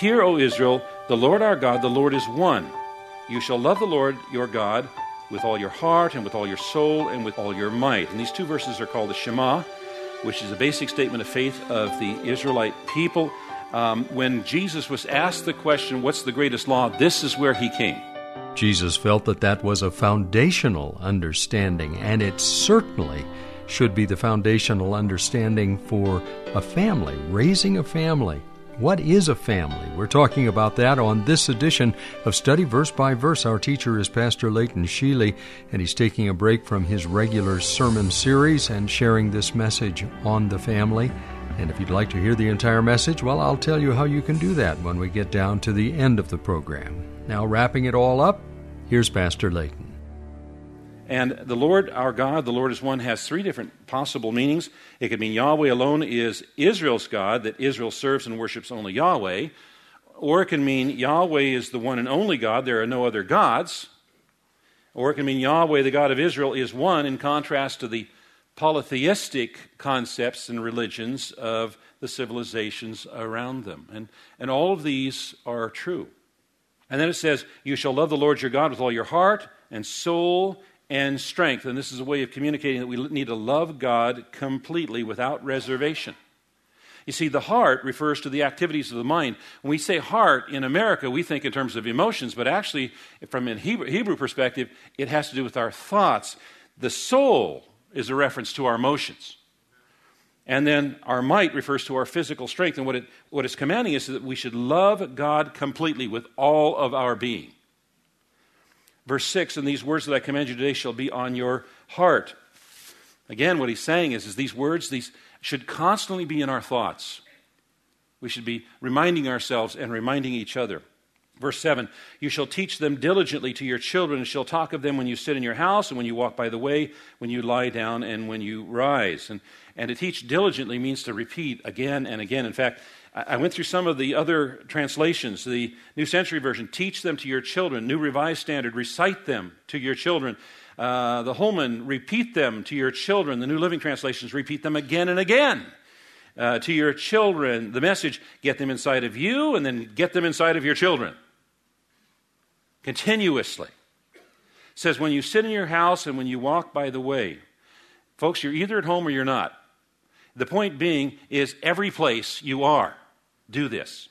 Hear, O Israel, the Lord our God, the Lord is one. You shall love the Lord your God with all your heart and with all your soul and with all your might. And these two verses are called the Shema, which is a basic statement of faith of the Israelite people. Um, when Jesus was asked the question, What's the greatest law? this is where he came. Jesus felt that that was a foundational understanding, and it certainly should be the foundational understanding for a family, raising a family. What is a family? We're talking about that on this edition of Study Verse by Verse. Our teacher is Pastor Leighton Sheely, and he's taking a break from his regular sermon series and sharing this message on the family. And if you'd like to hear the entire message, well, I'll tell you how you can do that when we get down to the end of the program. Now, wrapping it all up, here's Pastor Leighton. And the Lord our God, the Lord is one, has three different possible meanings. It could mean Yahweh alone is Israel's God, that Israel serves and worships only Yahweh. Or it can mean Yahweh is the one and only God, there are no other gods. Or it can mean Yahweh, the God of Israel, is one, in contrast to the polytheistic concepts and religions of the civilizations around them. And, and all of these are true. And then it says, You shall love the Lord your God with all your heart and soul and strength. And this is a way of communicating that we need to love God completely without reservation. You see, the heart refers to the activities of the mind. When we say heart in America, we think in terms of emotions, but actually, from a Hebrew, perspective, it has to do with our thoughts. The soul is a reference to our emotions. And then our might refers to our physical strength. And what, it, what it's commanding is that we should love God completely with all of our being. Verse 6 And these words that I command you today shall be on your heart. Again, what he's saying is, is these words these should constantly be in our thoughts. We should be reminding ourselves and reminding each other. Verse 7 You shall teach them diligently to your children, and shall talk of them when you sit in your house, and when you walk by the way, when you lie down, and when you rise. And, and to teach diligently means to repeat again and again. In fact, I went through some of the other translations. The New Century Version, teach them to your children. New Revised Standard, recite them to your children. Uh, the Holman, repeat them to your children. The New Living Translations, repeat them again and again uh, to your children. The message, get them inside of you and then get them inside of your children. Continuously. It says, when you sit in your house and when you walk by the way. Folks, you're either at home or you're not. The point being is every place you are do this.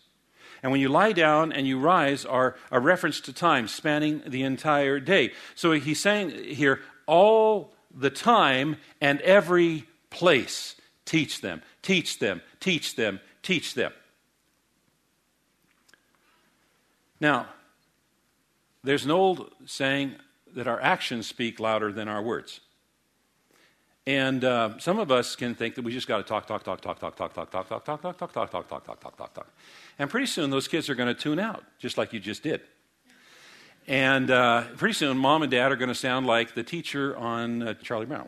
And when you lie down and you rise are a reference to time spanning the entire day. So he's saying here, all the time and every place. Teach them, teach them, teach them, teach them. Now, there's an old saying that our actions speak louder than our words. And uh, some of us can think that we just got to talk, talk, talk, talk, talk, talk, talk, talk, talk, talk, talk, talk, talk, talk, talk, talk, talk, talk, talk. And pretty soon those kids are going to tune out, just like you just did. And uh, pretty soon, mom and dad are going to sound like the teacher on uh, Charlie Brown.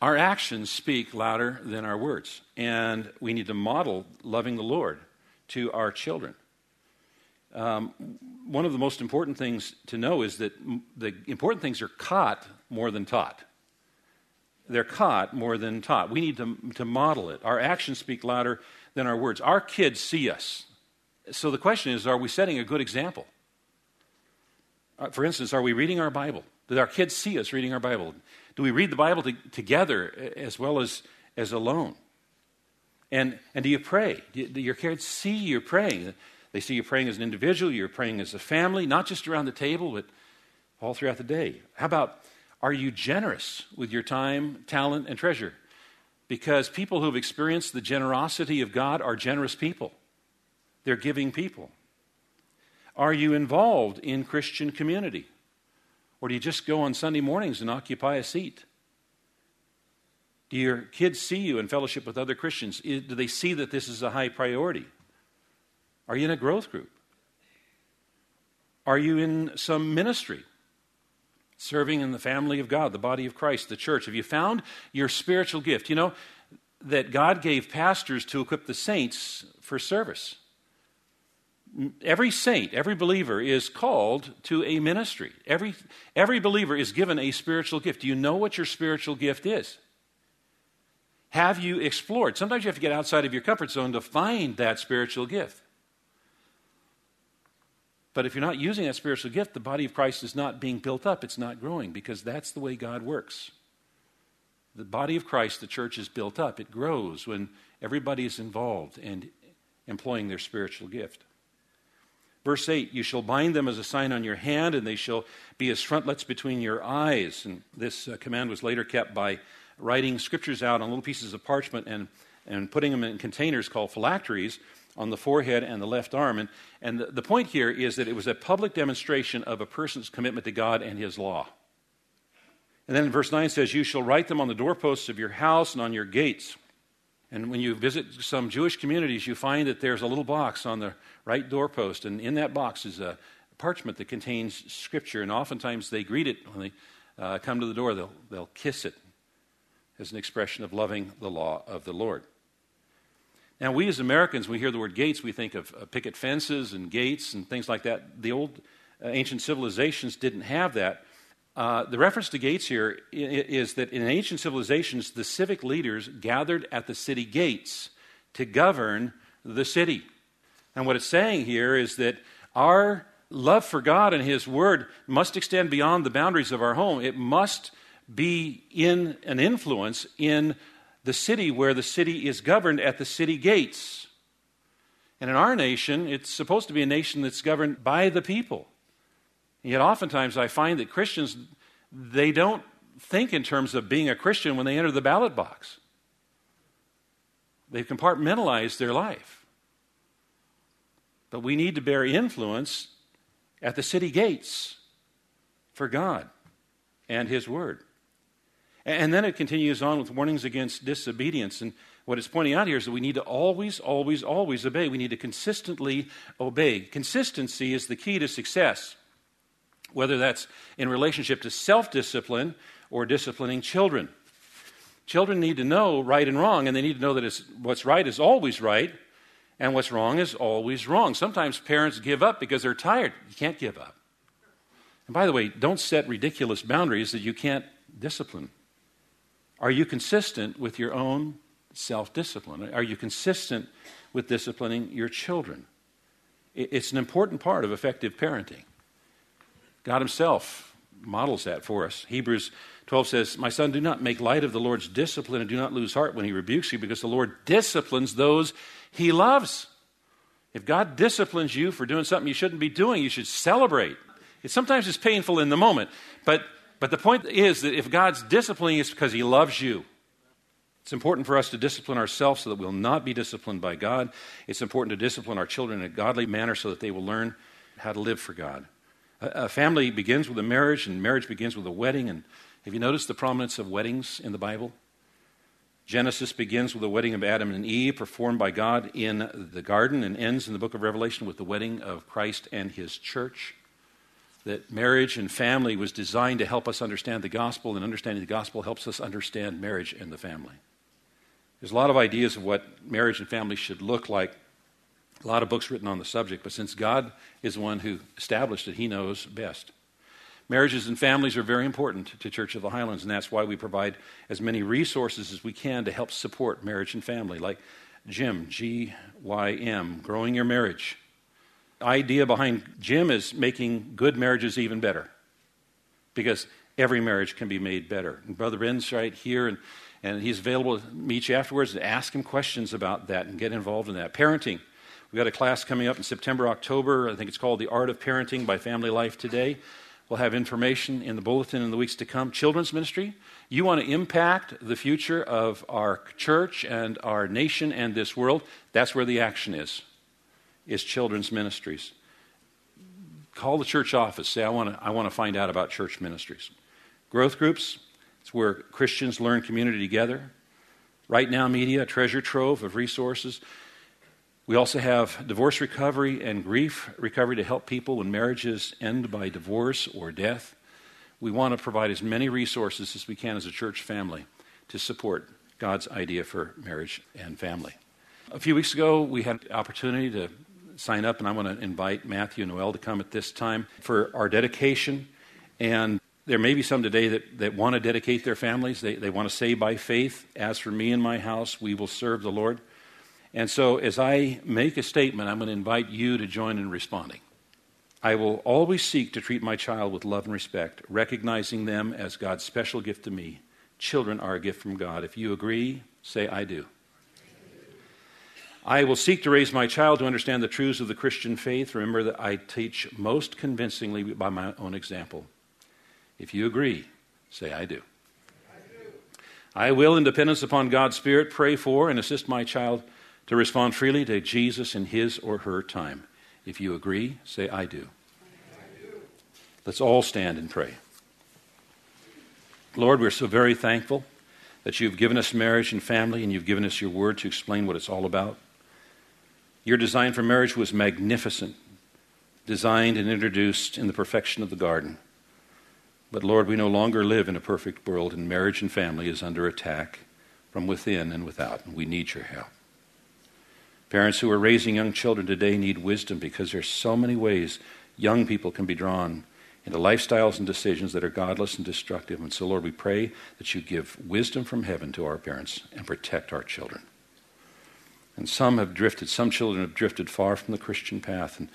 Our actions speak louder than our words, and we need to model loving the Lord to our children. Um, one of the most important things to know is that the important things are caught more than taught. They're caught more than taught. We need to, to model it. Our actions speak louder than our words. Our kids see us. So the question is are we setting a good example? Uh, for instance, are we reading our Bible? Do our kids see us reading our Bible? Do we read the Bible to, together as well as, as alone? And, and do you pray? Do, do your kids see you praying? They see you praying as an individual, you're praying as a family, not just around the table, but all throughout the day. How about are you generous with your time, talent, and treasure? Because people who've experienced the generosity of God are generous people, they're giving people. Are you involved in Christian community? Or do you just go on Sunday mornings and occupy a seat? Do your kids see you in fellowship with other Christians? Do they see that this is a high priority? Are you in a growth group? Are you in some ministry? Serving in the family of God, the body of Christ, the church. Have you found your spiritual gift? You know that God gave pastors to equip the saints for service. Every saint, every believer is called to a ministry. Every, every believer is given a spiritual gift. Do you know what your spiritual gift is? Have you explored? Sometimes you have to get outside of your comfort zone to find that spiritual gift. But if you're not using that spiritual gift, the body of Christ is not being built up, it's not growing, because that's the way God works. The body of Christ, the church, is built up. It grows when everybody is involved and employing their spiritual gift. Verse 8, you shall bind them as a sign on your hand, and they shall be as frontlets between your eyes. And this uh, command was later kept by writing scriptures out on little pieces of parchment and, and putting them in containers called phylacteries on the forehead and the left arm. And, and the, the point here is that it was a public demonstration of a person's commitment to God and his law. And then verse 9 says, You shall write them on the doorposts of your house and on your gates. And when you visit some Jewish communities, you find that there's a little box on the right doorpost, and in that box is a parchment that contains scripture. And oftentimes they greet it when they uh, come to the door, they'll, they'll kiss it as an expression of loving the law of the Lord. Now, we as Americans, we hear the word gates, we think of uh, picket fences and gates and things like that. The old uh, ancient civilizations didn't have that. Uh, the reference to gates here is that in ancient civilizations, the civic leaders gathered at the city gates to govern the city. And what it's saying here is that our love for God and His Word must extend beyond the boundaries of our home. It must be in an influence in the city where the city is governed at the city gates. And in our nation, it's supposed to be a nation that's governed by the people. And yet, oftentimes, I find that Christians, they don't think in terms of being a Christian when they enter the ballot box. They've compartmentalized their life. But we need to bear influence at the city gates for God and His Word. And then it continues on with warnings against disobedience. And what it's pointing out here is that we need to always, always, always obey. We need to consistently obey. Consistency is the key to success, whether that's in relationship to self discipline or disciplining children. Children need to know right and wrong, and they need to know that what's right is always right, and what's wrong is always wrong. Sometimes parents give up because they're tired. You can't give up. And by the way, don't set ridiculous boundaries that you can't discipline. Are you consistent with your own self discipline? Are you consistent with disciplining your children? It's an important part of effective parenting. God Himself models that for us. Hebrews 12 says, My son, do not make light of the Lord's discipline and do not lose heart when He rebukes you, because the Lord disciplines those He loves. If God disciplines you for doing something you shouldn't be doing, you should celebrate. It sometimes is painful in the moment, but but the point is that if God's disciplining it's because He loves you. It's important for us to discipline ourselves so that we'll not be disciplined by God. It's important to discipline our children in a godly manner so that they will learn how to live for God. A, a family begins with a marriage, and marriage begins with a wedding. And have you noticed the prominence of weddings in the Bible? Genesis begins with the wedding of Adam and Eve performed by God in the garden and ends in the book of Revelation with the wedding of Christ and his church that marriage and family was designed to help us understand the gospel, and understanding the gospel helps us understand marriage and the family. There's a lot of ideas of what marriage and family should look like, a lot of books written on the subject, but since God is the one who established it, He knows best. Marriages and families are very important to Church of the Highlands, and that's why we provide as many resources as we can to help support marriage and family, like Jim, G Y M, Growing Your Marriage, idea behind Jim is making good marriages even better because every marriage can be made better. And Brother Ben's right here, and, and he's available to meet you afterwards and ask him questions about that and get involved in that. Parenting. We've got a class coming up in September, October. I think it's called The Art of Parenting by Family Life Today. We'll have information in the bulletin in the weeks to come. Children's ministry. You want to impact the future of our church and our nation and this world. That's where the action is is children's ministries. Call the church office. Say, I want to I want to find out about church ministries. Growth groups, it's where Christians learn community together. Right Now Media, treasure trove of resources. We also have divorce recovery and grief recovery to help people when marriages end by divorce or death. We want to provide as many resources as we can as a church family to support God's idea for marriage and family. A few weeks ago, we had the opportunity to sign up, and I want to invite Matthew and Noel to come at this time for our dedication. And there may be some today that, that want to dedicate their families. They, they want to say by faith, As for me and my house, we will serve the Lord. And so, as I make a statement, I'm going to invite you to join in responding. I will always seek to treat my child with love and respect, recognizing them as God's special gift to me. Children are a gift from God. If you agree, say, I do. I will seek to raise my child to understand the truths of the Christian faith. Remember that I teach most convincingly by my own example. If you agree, say, I do. I, do. I will, in dependence upon God's Spirit, pray for and assist my child to respond freely to Jesus in his or her time. If you agree, say, I do. I do. Let's all stand and pray. Lord, we're so very thankful that you've given us marriage and family and you've given us your word to explain what it's all about. Your design for marriage was magnificent, designed and introduced in the perfection of the garden. But Lord, we no longer live in a perfect world, and marriage and family is under attack from within and without, and we need your help. Parents who are raising young children today need wisdom because there's so many ways young people can be drawn into lifestyles and decisions that are godless and destructive. And so, Lord, we pray that you give wisdom from heaven to our parents and protect our children. And some have drifted, some children have drifted far from the Christian path. And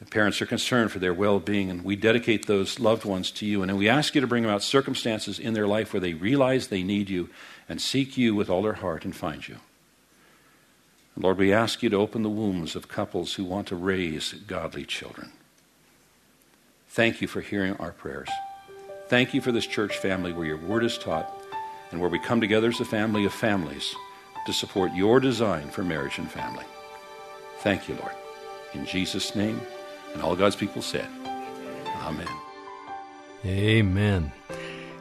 the parents are concerned for their well being. And we dedicate those loved ones to you. And we ask you to bring about circumstances in their life where they realize they need you and seek you with all their heart and find you. And Lord, we ask you to open the wombs of couples who want to raise godly children. Thank you for hearing our prayers. Thank you for this church family where your word is taught and where we come together as a family of families to support your design for marriage and family. Thank you, Lord. In Jesus' name, and all God's people said, Amen. Amen.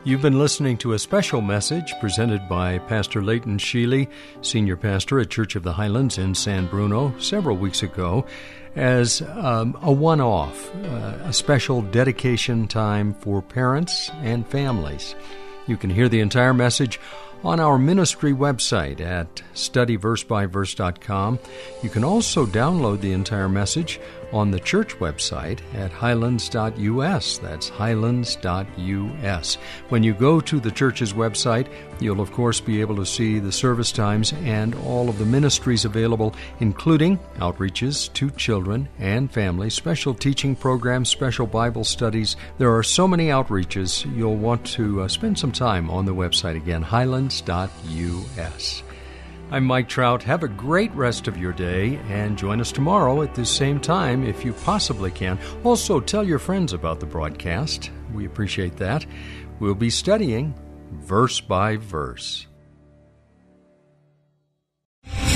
You've been listening to a special message presented by Pastor Leighton Sheely, Senior Pastor at Church of the Highlands in San Bruno, several weeks ago, as um, a one off, uh, a special dedication time for parents and families. You can hear the entire message on our ministry website at studyversebyverse.com. You can also download the entire message on the church website at highlands.us. That's highlands.us. When you go to the church's website, you'll of course be able to see the service times and all of the ministries available, including outreaches to children and families, special teaching programs, special Bible studies. There are so many outreaches, you'll want to uh, spend some time on the website again, highlands.us. I'm Mike Trout. Have a great rest of your day and join us tomorrow at this same time if you possibly can. Also, tell your friends about the broadcast. We appreciate that. We'll be studying verse by verse.